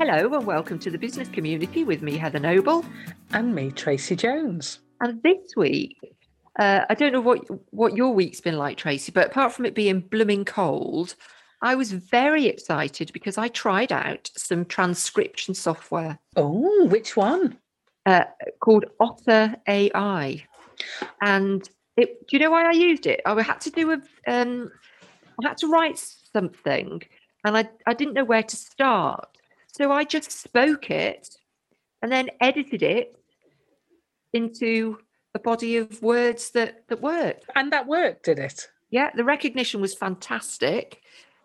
Hello and welcome to the business community with me, Heather Noble. And me, Tracy Jones. And this week, uh, I don't know what what your week's been like, Tracy, but apart from it being blooming cold, I was very excited because I tried out some transcription software. Oh, which one? Uh, called Otter AI, and it. Do you know why I used it? I had to do a. Um, I had to write something, and I I didn't know where to start. So I just spoke it and then edited it into a body of words that that worked. And that worked, did it? Yeah, the recognition was fantastic.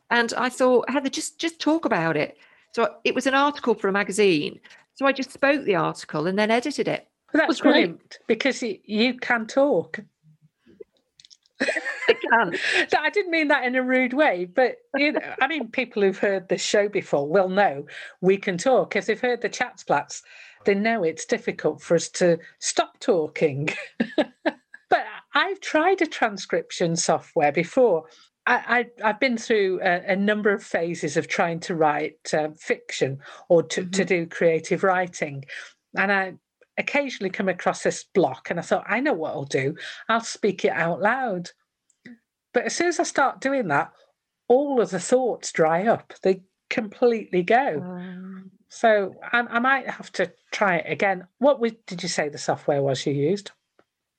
And I thought, Heather, just just talk about it. So it was an article for a magazine. So I just spoke the article and then edited it. Well, that's brilliant because you can talk. I can. I didn't mean that in a rude way, but you know, I mean, people who've heard this show before will know we can talk. If they've heard the chat splats, they know it's difficult for us to stop talking. but I've tried a transcription software before. I, have been through a, a, number of phases of trying to write uh, fiction or to, mm-hmm. to do creative writing. And I occasionally come across this block and I thought, I know what I'll do. I'll speak it out loud. But as soon as I start doing that, all of the thoughts dry up. They completely go. Um, so I, I, might have to try it again. What did you say the software was you used?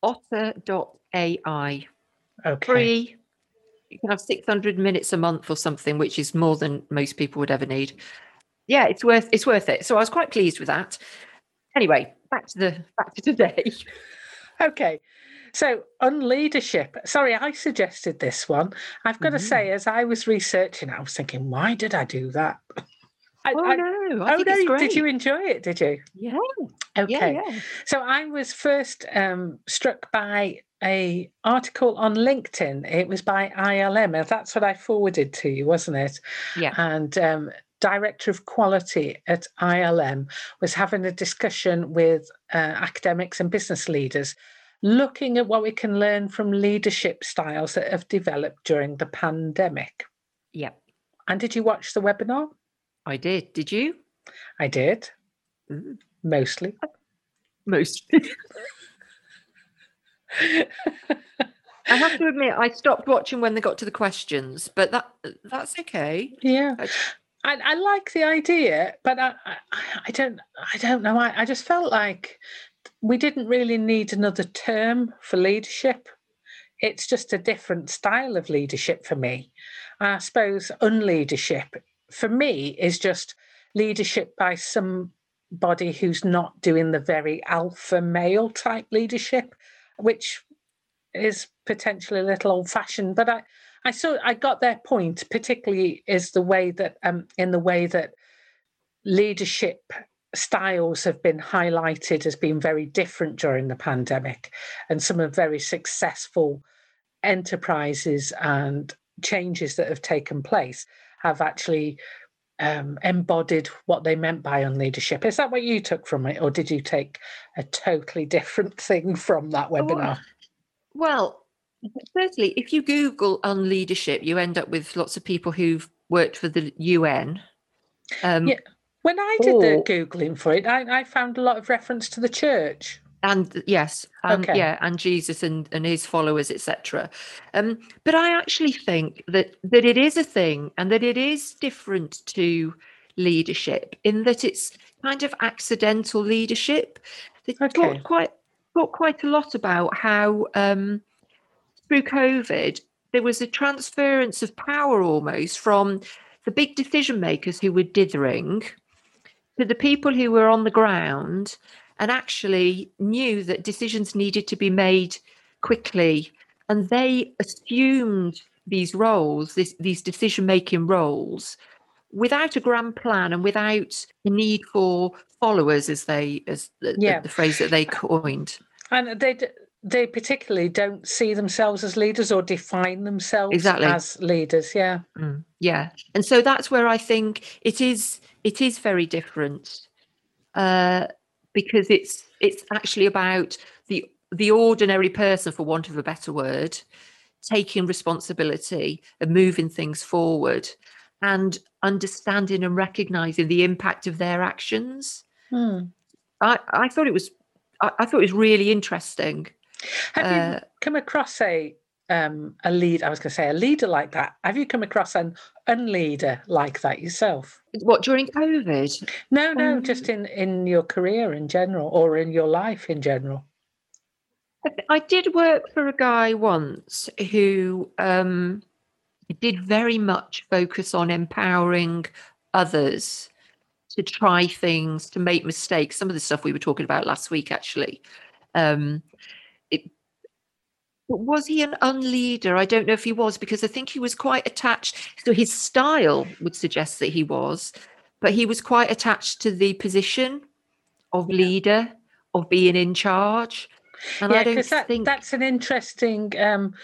Otter.ai. Okay. Free. You can have 600 minutes a month or something, which is more than most people would ever need. Yeah, it's worth it's worth it. So I was quite pleased with that. Anyway, back to the back to today. okay. So, unleadership, sorry, I suggested this one. I've got mm-hmm. to say, as I was researching, I was thinking, why did I do that? I, oh, I, no. I oh, no. Did you enjoy it? Did you? Yeah. Okay. Yeah, yeah. So, I was first um, struck by a article on LinkedIn. It was by ILM. and That's what I forwarded to you, wasn't it? Yeah. And um, director of quality at ILM, was having a discussion with uh, academics and business leaders, looking at what we can learn from leadership styles that have developed during the pandemic. Yep. And did you watch the webinar? I did. Did you? I did. Mm. Mostly. Mostly. I have to admit, I stopped watching when they got to the questions, but that that's okay. Yeah. I, I like the idea, but I, I, I don't I don't know. I, I just felt like we didn't really need another term for leadership. It's just a different style of leadership for me. I suppose unleadership for me is just leadership by somebody who's not doing the very alpha male type leadership, which is potentially a little old fashioned. But I, I saw I got their point, particularly is the way that um, in the way that leadership styles have been highlighted as being very different during the pandemic, and some of very successful enterprises and changes that have taken place have actually um, embodied what they meant by unleadership. Is that what you took from it, or did you take a totally different thing from that webinar? Well, Firstly, if you Google unleadership, you end up with lots of people who've worked for the UN. Um, yeah. When I did the Googling for it, I, I, found a lot of reference to the church. And yes, and okay. yeah, and Jesus and, and his followers, etc. Um, but I actually think that that it is a thing and that it is different to leadership in that it's kind of accidental leadership. They okay. talk quite talk quite a lot about how um, through COVID, there was a transference of power almost from the big decision makers who were dithering to the people who were on the ground and actually knew that decisions needed to be made quickly. And they assumed these roles, this, these decision making roles, without a grand plan and without the need for followers, as they as the, yeah. the, the phrase that they coined. And they they particularly don't see themselves as leaders or define themselves exactly. as leaders yeah mm, yeah and so that's where i think it is it is very different uh, because it's it's actually about the the ordinary person for want of a better word taking responsibility and moving things forward and understanding and recognizing the impact of their actions. Hmm. I, I thought it was I, I, thought it was really interesting. Have uh, you come across a um, a lead? I was going to say a leader like that. Have you come across an unleader like that yourself? What during COVID? No, no, um, just in in your career in general, or in your life in general. I did work for a guy once who um, did very much focus on empowering others to try things, to make mistakes. Some of the stuff we were talking about last week, actually. Um, was he an unleader? I don't know if he was because I think he was quite attached. So his style would suggest that he was, but he was quite attached to the position of leader, of being in charge. And yeah, because that, think... that's an interesting um,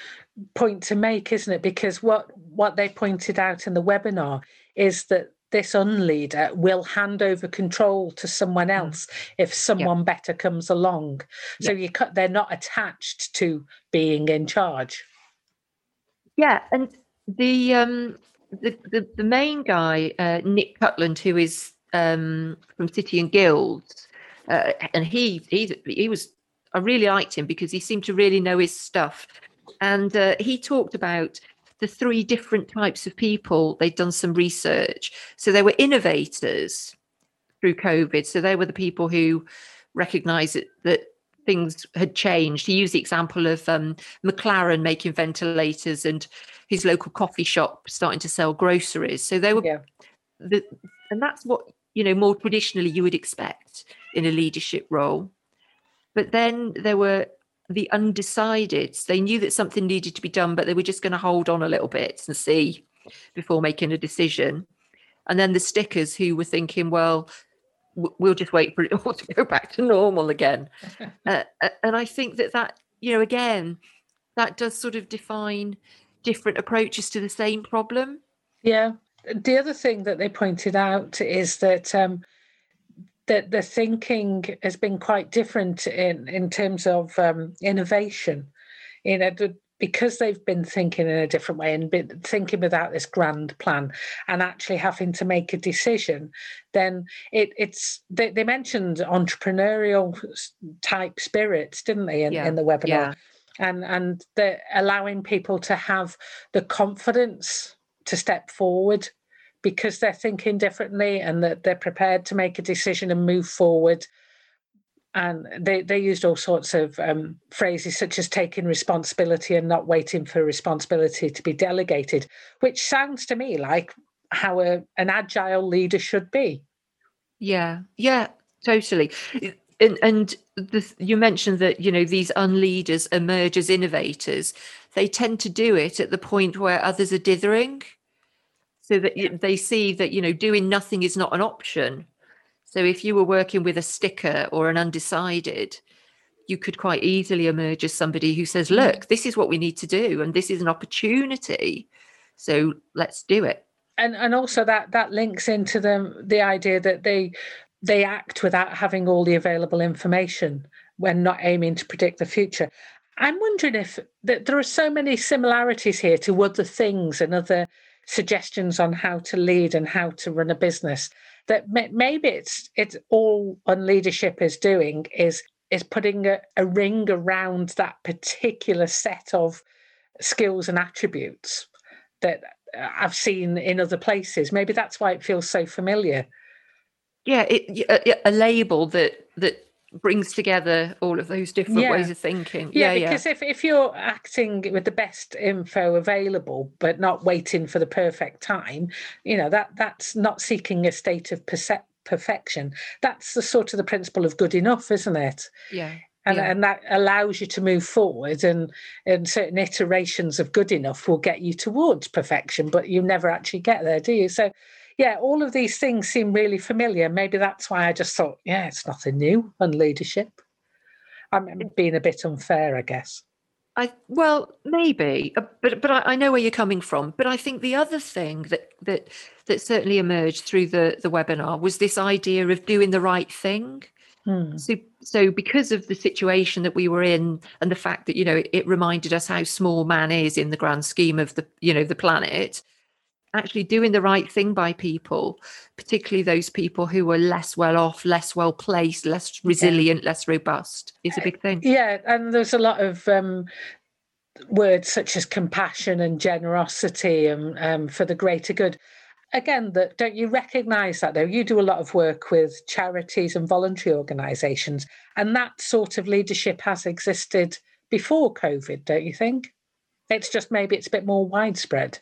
point to make, isn't it? Because what what they pointed out in the webinar is that this unleader will hand over control to someone mm. else if someone yeah. better comes along. So yeah. you cut they're not attached to being in charge. Yeah, and the um the the, the main guy, uh, Nick Cutland, who is um from City and Guilds, uh, and he he he was I really liked him because he seemed to really know his stuff. And uh, he talked about the three different types of people. They'd done some research. So they were innovators through COVID. So they were the people who recognized that, that things had changed. He used the example of um, McLaren making ventilators and his local coffee shop starting to sell groceries. So they were, yeah. the, and that's what you know more traditionally you would expect in a leadership role. But then there were the undecideds. They knew that something needed to be done, but they were just going to hold on a little bit and see before making a decision. And then the stickers who were thinking, well, we'll just wait for it all to go back to normal again. uh, and I think that that, you know, again, that does sort of define different approaches to the same problem. Yeah. The other thing that they pointed out is that um, that the thinking has been quite different in in terms of um, innovation. You know, because they've been thinking in a different way and been thinking without this grand plan and actually having to make a decision, then it, it's they, they, mentioned entrepreneurial type spirits, didn't they, in, yeah. in the webinar? Yeah. And and the allowing people to have the confidence to step forward because they're thinking differently and that they're prepared to make a decision and move forward. And they, they used all sorts of um, phrases such as taking responsibility and not waiting for responsibility to be delegated, which sounds to me like how a, an agile leader should be. Yeah, yeah, totally. And, and the, you mentioned that you know these unleaders emerge as innovators. They tend to do it at the point where others are dithering so that yeah. they see that you know doing nothing is not an option so if you were working with a sticker or an undecided you could quite easily emerge as somebody who says mm. look this is what we need to do and this is an opportunity so let's do it and and also that that links into the the idea that they they act without having all the available information when not aiming to predict the future i'm wondering if that there are so many similarities here to other things and other suggestions on how to lead and how to run a business that maybe it's it's all unleadership is doing is is putting a, a ring around that particular set of skills and attributes that uh, I've seen in other places. Maybe that's why it feels so familiar. Yeah, it, uh, a, a label that that brings together all of those different yeah. ways of thinking. Yeah, yeah because yeah. if, if you're acting with the best info available, but not waiting for the perfect time, you know, that that's not seeking a state of perce- perfection. That's the sort of the principle of good enough, isn't it? Yeah. And, yeah. and that allows you to move forward and and certain iterations of good enough will get you towards perfection but you never actually get there do you so yeah, all of these things seem really familiar. Maybe that's why I just thought, yeah, it's nothing new unleadership. I'm being a bit unfair, I guess. I well maybe, uh, but but I, I, know where you're coming from. But I think the other thing that that that certainly emerged through the the webinar was this idea of doing the right thing. Hmm. So so because of the situation that we were in, and the fact that you know it, it reminded us how small man is in the grand scheme of the you know the planet, actually doing the right thing by people, particularly those people who are less well off, less well placed, less resilient, yeah. less robust, is a big thing. Yeah, and there's a lot of um, words such as compassion and generosity and um, for the greater good. Again, that don't you recognise that though? You do a lot of work with charities and voluntary organisations, and that sort of leadership has existed before COVID, don't you think? It's just maybe it's a bit more widespread.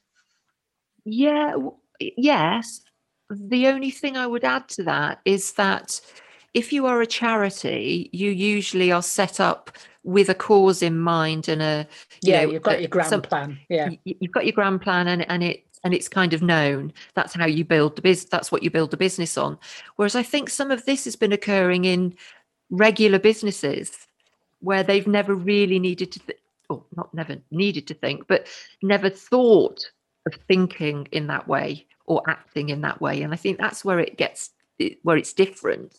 Yeah, yes. The only thing I would add to that is that if you are a charity, you usually are set up with a cause in mind and a you yeah, know, you've got your grand some, plan. Yeah, you've got your grand plan, and and it and it's kind of known. That's how you build the business. That's what you build the business on. Whereas I think some of this has been occurring in regular businesses where they've never really needed to, th- or not never needed to think, but never thought of thinking in that way or acting in that way. And I think that's where it gets where it's different.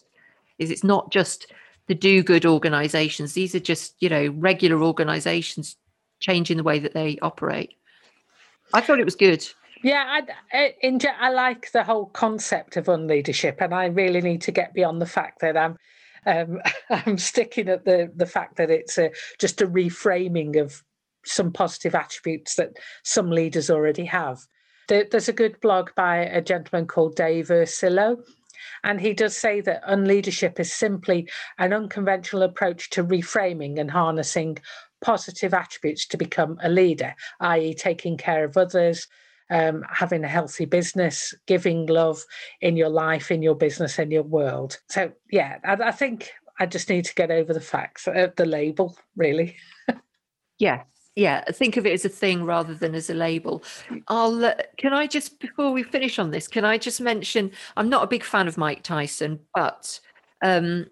Is it's not just the do-good organisations; these are just you know regular organisations changing the way that they operate. I thought it was good. Yeah, I, in, I like the whole concept of unleadership, and I really need to get beyond the fact that I'm um, I'm sticking at the the fact that it's a, just a reframing of some positive attributes that some leaders already have. there's a good blog by a gentleman called Dave Ursillo, and he does say that unleadership is simply an unconventional approach to reframing and harnessing positive attributes to become a leader, i.e., taking care of others, um, having a healthy business, giving love in your life, in your business, in your world. So, yeah, I, I think I just need to get over the facts, uh, the label, really. yeah, yeah think of it as a thing rather than as a label i'll uh, can i just before we finish on this can i just mention i'm not a big fan of mike tyson but um,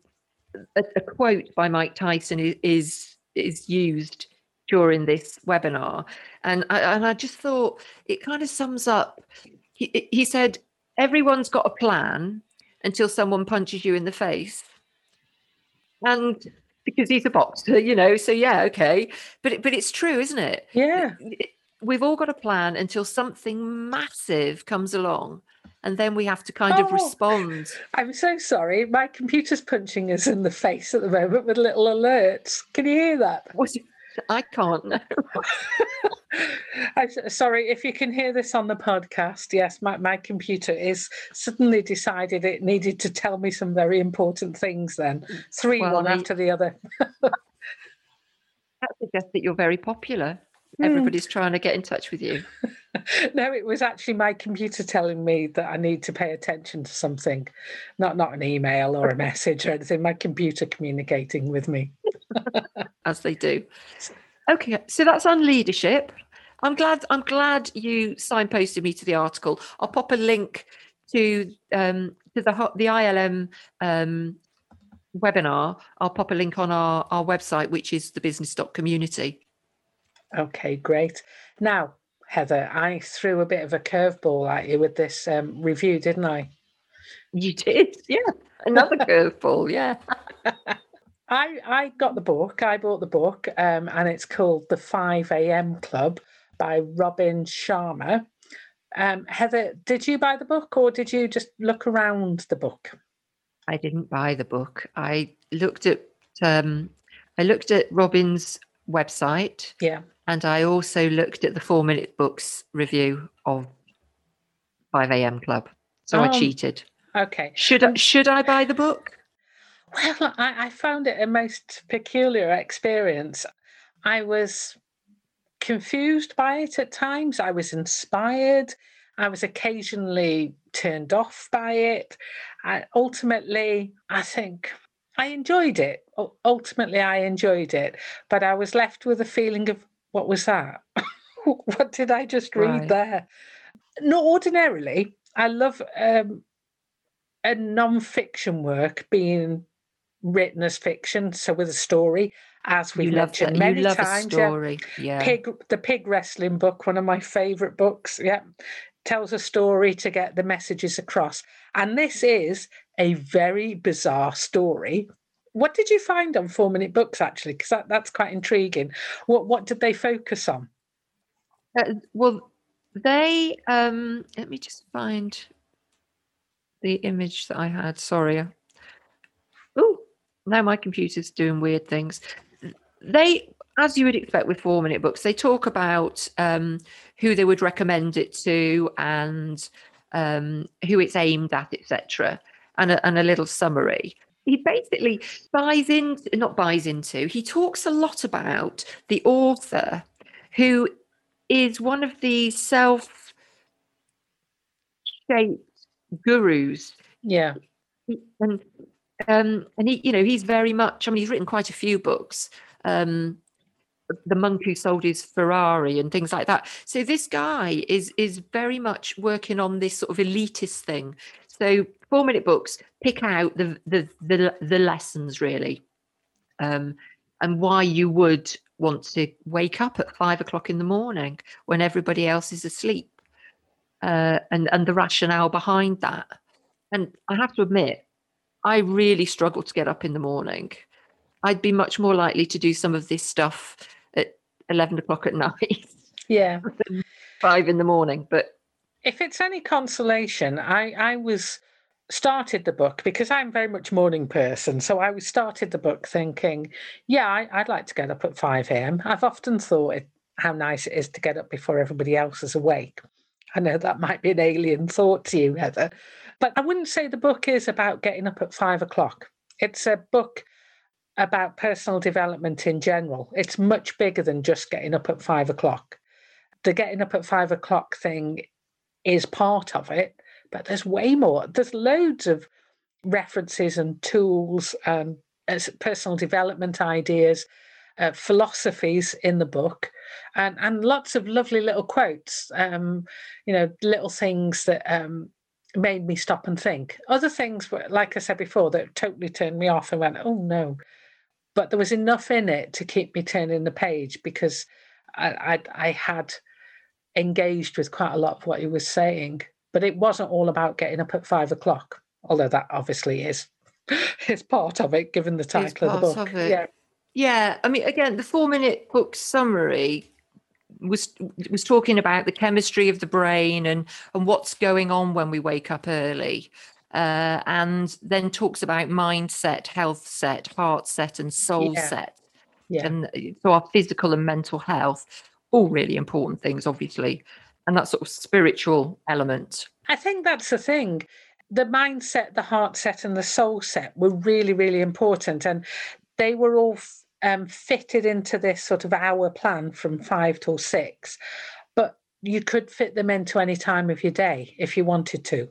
a, a, quote by mike tyson is, is used during this webinar. And I, and I just thought it kind of sums up. He, he said, everyone's got a plan until someone punches you in the face. And because he's a boxer, you know, so yeah, okay. But but it's true, isn't it? Yeah. We've all got a plan until something massive comes along and then we have to kind oh, of respond. I'm so sorry. My computer's punching us in the face at the moment with little alerts. Can you hear that? What's I can't know. I'm sorry if you can hear this on the podcast. Yes, my, my computer is suddenly decided it needed to tell me some very important things then. Three well, one after the other. that suggests that you're very popular. Mm. Everybody's trying to get in touch with you. no, it was actually my computer telling me that I need to pay attention to something, not not an email or a message or anything. My computer communicating with me, as they do. Okay, so that's unleadership. I'm glad. I'm glad you signposted me to the article. I'll pop a link to um, to the the ILM um, webinar. I'll pop a link on our our website, which is the business community. Okay, great. Now, Heather, I threw a bit of a curveball at you with this um, review, didn't I? You did, yeah. Another curveball, yeah. I I got the book. I bought the book, um, and it's called The Five A.M. Club by Robin Sharma. Um, Heather, did you buy the book, or did you just look around the book? I didn't buy the book. I looked at um, I looked at Robin's website. Yeah. And I also looked at the four minute books review of 5 a.m. Club. So oh, I cheated. Okay. Should I, should I buy the book? Well, I, I found it a most peculiar experience. I was confused by it at times. I was inspired. I was occasionally turned off by it. I, ultimately, I think I enjoyed it. Ultimately, I enjoyed it, but I was left with a feeling of what was that? what did I just read right. there? Not ordinarily. I love um, a non-fiction work being written as fiction, so with a story, as we've mentioned that. many times. story. Yeah. yeah. Pig, the pig wrestling book, one of my favourite books. Yeah, tells a story to get the messages across, and this is a very bizarre story what did you find on Four Minute Books actually? Because that, that's quite intriguing. What what did they focus on? Uh, well, they um let me just find the image that I had. Sorry. Oh, now my computer's doing weird things. They, as you would expect with four minute books, they talk about um, who they would recommend it to and um, who it's aimed at, etc., and a, and a little summary. He basically buys in, not buys into. He talks a lot about the author, who is one of the self shaped gurus. Yeah. And um, and he, you know, he's very much. I mean, he's written quite a few books. Um, the monk who sold his Ferrari and things like that. So this guy is is very much working on this sort of elitist thing. So four minute books pick out the the the, the lessons really, um, and why you would want to wake up at five o'clock in the morning when everybody else is asleep, uh, and and the rationale behind that. And I have to admit, I really struggle to get up in the morning. I'd be much more likely to do some of this stuff at 11 o'clock at night. Yeah. five in the morning. But if it's any consolation, I, I was started the book because I'm very much morning person. So I started the book thinking, yeah, I, would like to get up at 5 a.m. I've often thought it, how nice it is to get up before everybody else is awake. I know that might be an alien thought to you, Heather, but I wouldn't say the book is about getting up at five o'clock. It's a book about personal development in general. It's much bigger than just getting up at five o'clock. The getting up at five o'clock thing is part of it, but there's way more. There's loads of references and tools and personal development ideas, uh, philosophies in the book, and and lots of lovely little quotes. Um, you know, little things that um, made me stop and think. Other things, were, like I said before, that totally turned me off and went, oh no. But there was enough in it to keep me turning the page because I, I, I had engaged with quite a lot of what he was saying. But it wasn't all about getting up at five o'clock, although that obviously is is part of it, given the title of the book. Of yeah. Yeah, I mean, again, the four-minute book summary was was talking about the chemistry of the brain and and what's going on when we wake up early uh, and then talks about mindset health set heart set and soul yeah. set yeah. and uh, so our physical and mental health all really important things obviously and that sort of spiritual element i think that's the thing the mindset the heart set and the soul set were really really important and they were all um, fitted into this sort of hour plan from five till six, but you could fit them into any time of your day if you wanted to.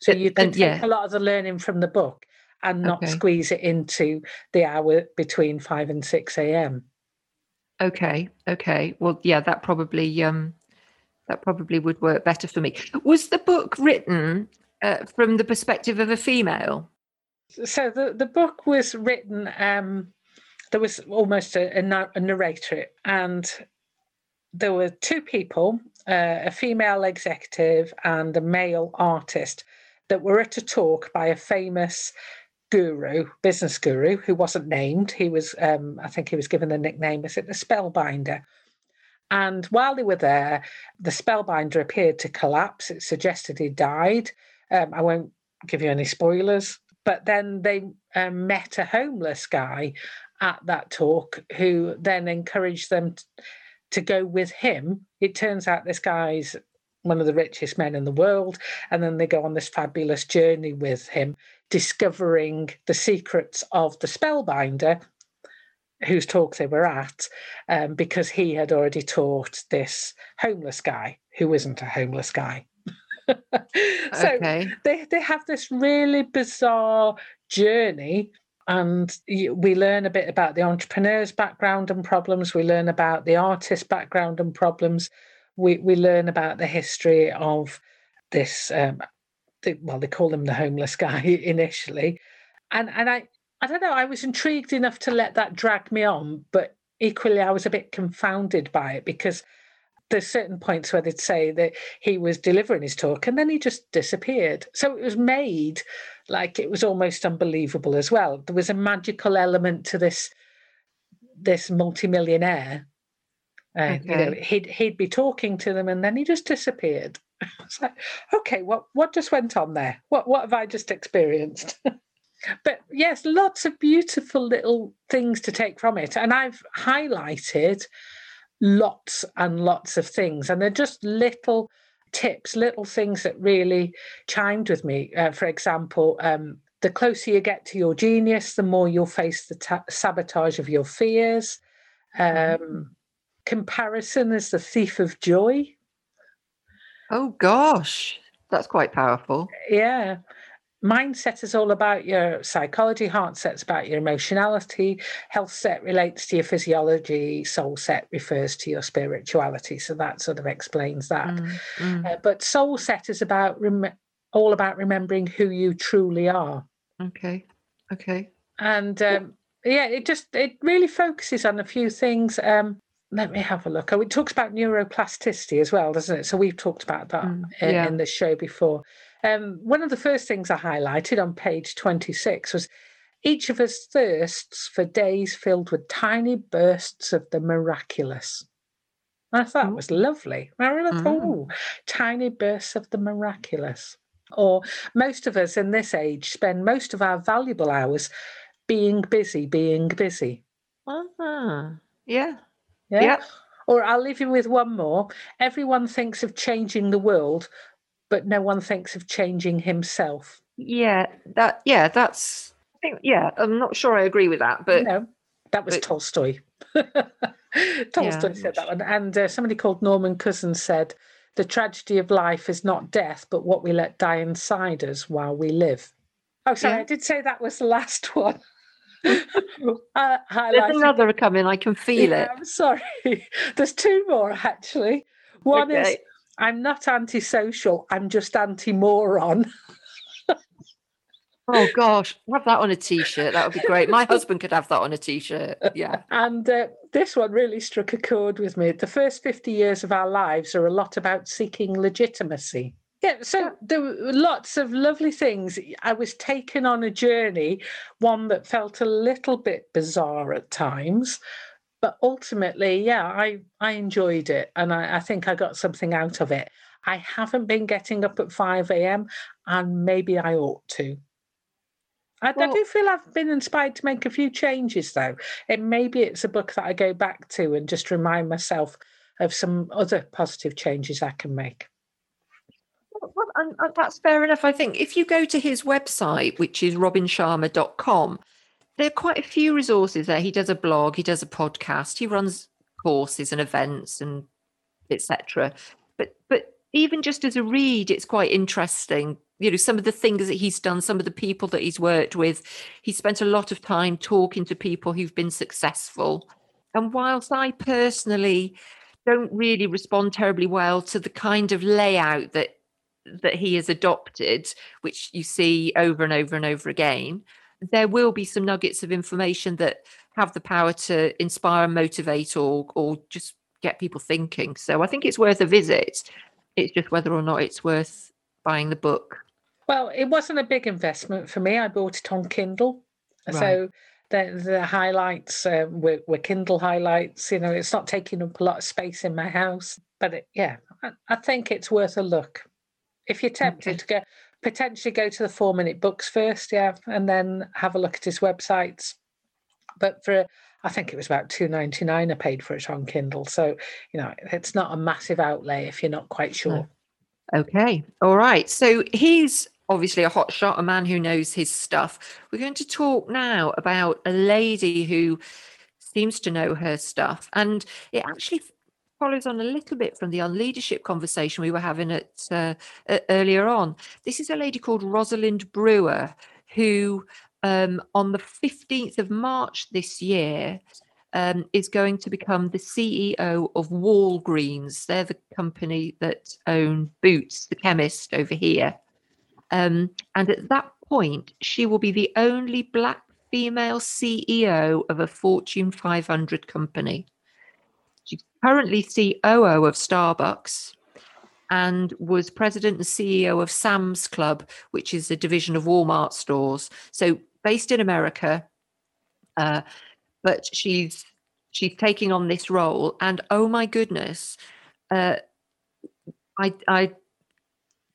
So you could take yeah. a lot of the learning from the book and not okay. squeeze it into the hour between five and six a.m. Okay, okay. Well, yeah, that probably um, that probably would work better for me. Was the book written uh, from the perspective of a female? So the the book was written um, there was almost a, a, narrator, and there were two people, uh, a female executive and a male artist, that were at a talk by a famous guru, business guru, who wasn't named. He was, um, I think he was given the nickname, was it the Spellbinder? And while they were there, the Spellbinder appeared to collapse. It suggested he died. Um, I won't give you any spoilers. But then they um, met a homeless guy at that talk who then encouraged them t- to go with him. It turns out this guy's one of the richest men in the world. And then they go on this fabulous journey with him, discovering the secrets of the spellbinder whose talk they were at, um, because he had already taught this homeless guy who isn't a homeless guy. so okay. they, they have this really bizarre journey and we learn a bit about the entrepreneur's background and problems. We learn about the artist's background and problems. We we learn about the history of this. Um, the, well, they call him the homeless guy initially, and and I I don't know. I was intrigued enough to let that drag me on, but equally I was a bit confounded by it because there's certain points where they'd say that he was delivering his talk and then he just disappeared. So it was made like it was almost unbelievable as well. There was a magical element to this this multimillionaire Uh, okay. You know, he'd he'd be talking to them and then he just disappeared. It's like, okay, what what just went on there? What what have I just experienced? but yes, lots of beautiful little things to take from it, and I've highlighted lots and lots of things, and they're just little tips, little things that really chimed with me. Uh, for example, um, the closer you get to your genius, the more you'll face the ta- sabotage of your fears. Mm-hmm. Um, comparison is the thief of joy. Oh gosh, that's quite powerful. Yeah. Mindset is all about your psychology, heart set's about your emotionality, health set relates to your physiology, soul set refers to your spirituality. So that sort of explains that. Mm, mm. Uh, but soul set is about rem- all about remembering who you truly are. Okay. Okay. And um, yeah, it just it really focuses on a few things. Um, let me have a look. Oh, it talks about neuroplasticity as well, doesn't it? So we've talked about that mm, yeah. in, in the show before. Um, one of the first things I highlighted on page 26 was each of us thirsts for days filled with tiny bursts of the miraculous. I thought it was lovely. I really thought, mm. oh, tiny bursts of the miraculous. Or most of us in this age spend most of our valuable hours being busy, being busy. Uh-huh. Yeah. Yeah. yeah. Or I'll leave you with one more. Everyone thinks of changing the world, but no one thinks of changing himself. Yeah, that yeah, that's I think yeah, I'm not sure I agree with that, but no, that was but, Tolstoy. Tolstoy yeah, said that one, and uh, somebody called Norman Cousins said, "The tragedy of life is not death, but what we let die inside us while we live." Oh, sorry, yeah. I did say that was the last one. uh, There's another coming. I can feel yeah, it. I'm sorry. There's two more actually. One okay. is I'm not antisocial. I'm just anti-moron. oh gosh, have that on a t-shirt. That would be great. My husband could have that on a t-shirt. Yeah. And uh, this one really struck a chord with me. The first 50 years of our lives are a lot about seeking legitimacy. Yeah, so there were lots of lovely things. I was taken on a journey, one that felt a little bit bizarre at times, but ultimately, yeah, I I enjoyed it, and I, I think I got something out of it. I haven't been getting up at five a.m., and maybe I ought to. I, well, I, do feel I've been inspired to make a few changes, though. And maybe it's a book that I go back to and just remind myself of some other positive changes I can make. Well, and, and that's fair enough. I think if you go to his website, which is robinsharma.com, there are quite a few resources there. He does a blog, he does a podcast, he runs courses and events and etc. But but even just as a read, it's quite interesting. You know, some of the things that he's done, some of the people that he's worked with. He spent a lot of time talking to people who've been successful. And whilst I personally don't really respond terribly well to the kind of layout that that he has adopted, which you see over and over and over again, there will be some nuggets of information that have the power to inspire and motivate or or just get people thinking. So I think it's worth a visit. It's just whether or not it's worth buying the book. Well, it wasn't a big investment for me. I bought it on Kindle. Right. So the the highlights uh, were, were, Kindle highlights. You know, it's not taking up a lot of space in my house, but it, yeah, I, I, think it's worth a look if you're tempted okay. to go potentially go to the four minute books first, yeah, and then have a look at his websites. But for I think it was about two ninety nine I paid for it on Kindle. So, you know, it's not a massive outlay if you're not quite sure. Hmm. Okay. All right. So he's obviously a hot shot, a man who knows his stuff. We're going to talk now about a lady who seems to know her stuff. And it actually follows on a little bit from the unleadership conversation we were having at uh, earlier on. This is a lady called Rosalind Brewer who, um, on the 15th of March this year, um, is going to become the CEO of Walgreens. They're the company that own Boots, the chemist over here. Um, and at that point, she will be the only black female CEO of a Fortune 500 company currently COO of Starbucks and was president and CEO of Sam's Club, which is a division of Walmart stores. So based in America, uh, but she's she's taking on this role, and oh my goodness, uh, I I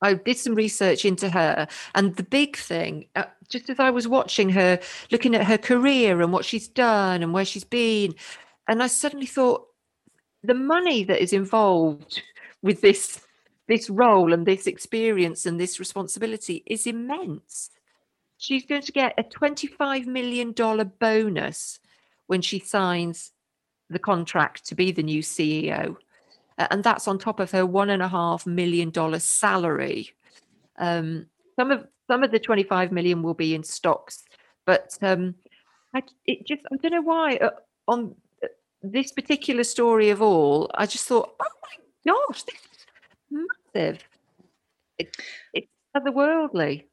I did some research into her, and the big thing, uh, just as I was watching her, looking at her career and what she's done and where she's been, and I suddenly thought the money that is involved with this this role and this experience and this responsibility is immense. She's going to get a $25 million bonus when she signs the contract to be the new CEO. and that's on top of her one and a half million dollar salary. Um, some of some of the 25 million will be in stocks, but um, I, it just I don't know why uh, on this particular story of all, I just thought, oh my gosh, this is massive. It, it's otherworldly.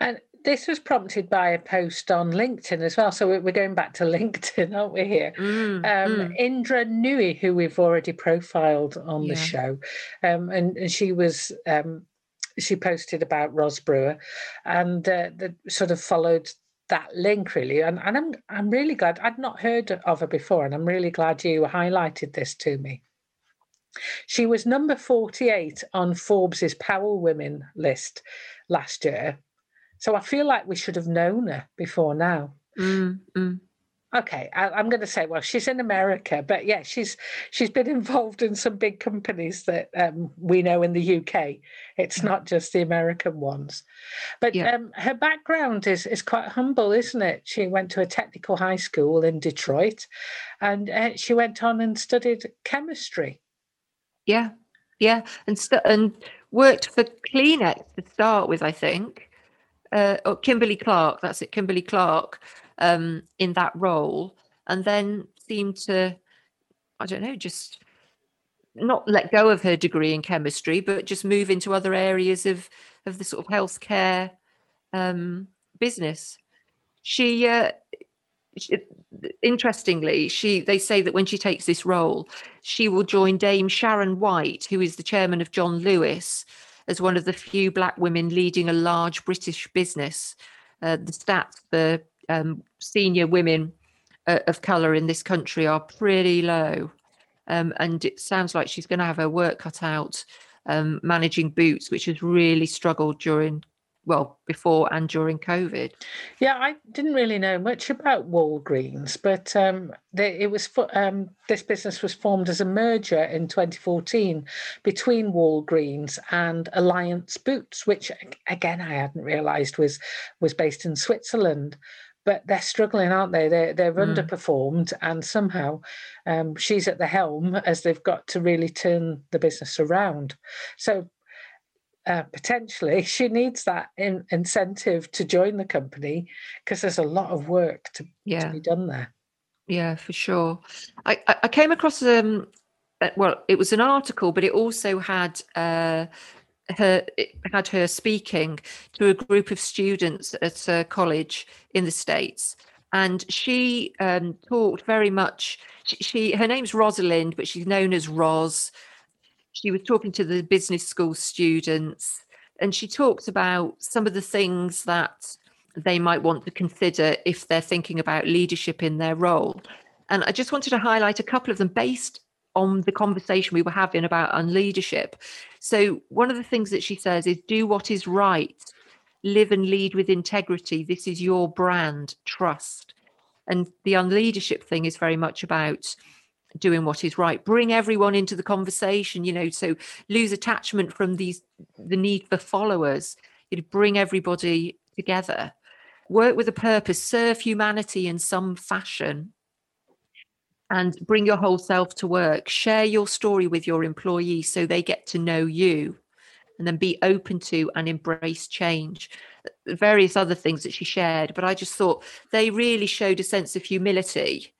And this was prompted by a post on LinkedIn as well. So we're going back to LinkedIn, aren't we here? Mm, um, mm. Indra Nooyi, who we've already profiled on yeah. the show, um, and, and, she was um, she posted about Ros Brewer, and uh, the, sort of followed that link really and, and I'm I'm really glad I'd not heard of her before and I'm really glad you highlighted this to me. She was number 48 on Forbes's Power Women list last year so I feel like we should have known her before now. Mm, mm. Okay, I, am going to say, well, she's in America, but yeah, she's she's been involved in some big companies that um, we know in the UK. It's not just the American ones, but yeah. um, her background is is quite humble, isn't it? She went to a technical high school in Detroit, and uh, she went on and studied chemistry. Yeah, yeah, and st- and worked for Kleenex to start with, I think uh, oh, Kimberly Clark, that's it, Kimberly Clark, um, in that role, and then seemed to, I don't know, just not let go of her degree in chemistry, but just move into other areas of of the sort of healthcare um, business. She, uh, she, interestingly, she they say that when she takes this role, she will join Dame Sharon White, who is the chairman of John Lewis, as one of the few black women leading a large British business. Uh, the stats for um, senior women uh, of colour in this country are pretty low. Um, and it sounds like she's going to have her work cut out um, managing Boots, which has really struggled during well before and during covid yeah i didn't really know much about walgreens but um, they, it was um, this business was formed as a merger in 2014 between walgreens and alliance boots which again i hadn't realized was was based in switzerland but they're struggling, aren't they? They're, they're mm. underperformed, and somehow um, she's at the helm as they've got to really turn the business around. So uh, potentially she needs that in, incentive to join the company because there's a lot of work to, yeah. to, be done there. Yeah, for sure. I, I came across um uh, well, it was an article, but it also had uh, her had her speaking to a group of students at a college in the states, and she um, talked very much. She, she her name's Rosalind, but she's known as Ros she was talking to the business school students and she talked about some of the things that they might want to consider if they're thinking about leadership in their role. And I just wanted to highlight a couple of them based on the conversation we were having about unleadership. So one of the things that she says is do what is right, live and lead with integrity. This is your brand, trust. And the unleadership thing is very much about doing what is right bring everyone into the conversation you know so lose attachment from these the need for followers you know bring everybody together work with a purpose serve humanity in some fashion and bring your whole self to work share your story with your employees so they get to know you and then be open to and embrace change various other things that she shared but i just thought they really showed a sense of humility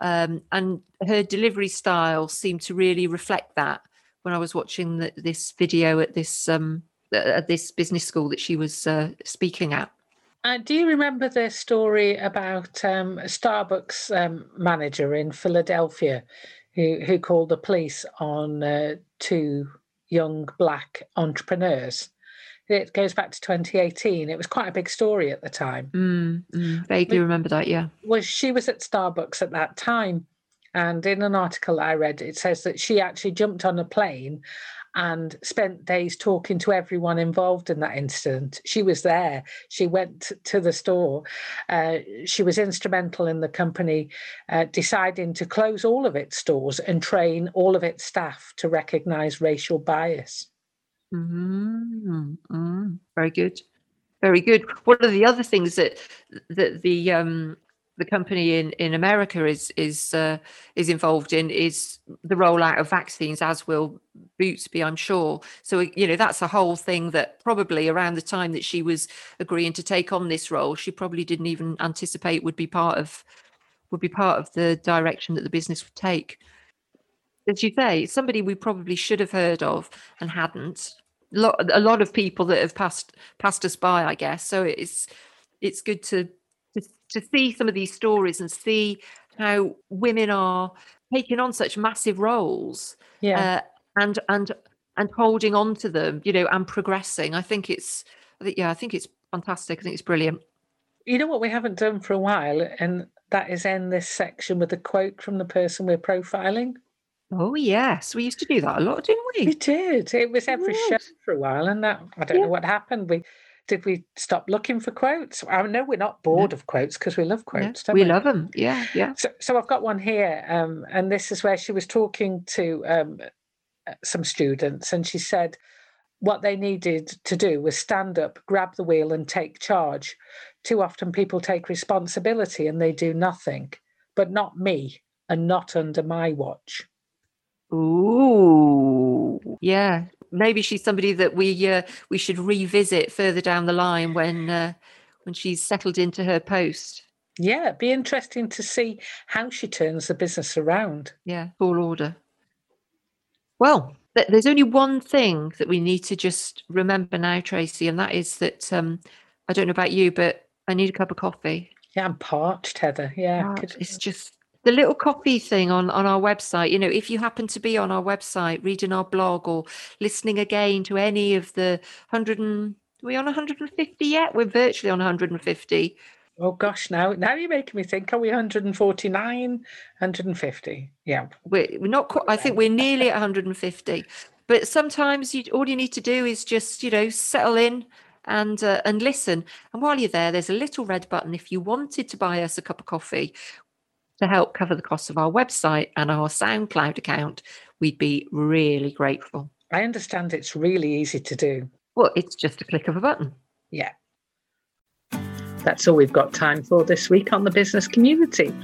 um, and her delivery style seemed to really reflect that when I was watching the, this video at this um, at this business school that she was uh, speaking at. Uh, do you remember the story about um, a Starbucks um, manager in Philadelphia who, who called the police on uh, two young black entrepreneurs? It goes back to 2018. It was quite a big story at the time. Mm, mm, vaguely remember that, yeah. Well, she was at Starbucks at that time, And in an article I read, it says that she actually jumped on a plane and spent days talking to everyone involved in that incident. She was there. She went to the store. Uh, she was instrumental in the company uh, deciding to close all of its stores and train all of its staff to recognize racial bias. Mm-hmm. Mm-hmm. Very good. Very good. One of the other things that that the um, the company in, in America is is uh, is involved in is the rollout of vaccines, as will Boots be, I'm sure. So you know that's a whole thing that probably around the time that she was agreeing to take on this role, she probably didn't even anticipate would be part of would be part of the direction that the business would take. As you say, somebody we probably should have heard of and hadn't. A lot, of people that have passed passed us by, I guess. So it's it's good to to see some of these stories and see how women are taking on such massive roles yeah. Uh, and and and holding on to them you know and progressing i think it's I think, yeah i think it's fantastic i think it's brilliant you know what we haven't done for a while and that is end this section with a quote from the person we're profiling Oh yes, we used to do that a lot, didn't we? We did. It was every yes. show for a while, and that I don't yeah. know what happened. We did we stop looking for quotes? I know we're not bored of quotes because we love quotes. we, we, love them. Yeah, yeah. So, so I've got one here, um, and this is where she was talking to um, uh, some students, and she said what they needed to do was stand up, grab the wheel, and take charge. Too often, people take responsibility and they do nothing, but not me, and not under my watch. Ooh, yeah maybe she's somebody that we uh, we should revisit further down the line when uh, when she's settled into her post. Yeah, it'd be interesting to see how she turns the business around. Yeah, full order. Well, th- there's only one thing that we need to just remember now, Tracy, and that is that um, I don't know about you, but I need a cup of coffee. Yeah, I'm parched, Heather. Yeah, it's just the little copy thing on on our website you know if you happen to be on our website reading our blog or listening again to any of the 100 and are we on 150 yet? We're virtually on 150 oh gosh now now you're making me think are we 149 150 yeah. We're, we're not quite i think we're nearly at 150 but sometimes you all you need to do is just you know settle in and uh, and listen. And while you're there, there's a little red button. If you wanted to buy us a cup of coffee, to help cover the costs of our website and our SoundCloud account, we'd be really grateful. I understand it's really easy to do. Well, it's just a click of a button. Yeah. That's all we've got time for this week on the business community.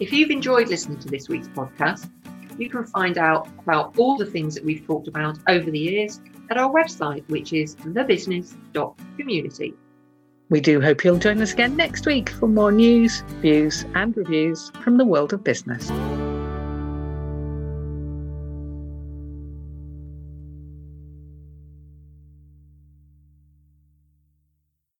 If you've enjoyed listening to this week's podcast, you can find out about all the things that we've talked about over the years at our website, which is thebusiness.community. We do hope you'll join us again next week for more news, views, and reviews from the world of business.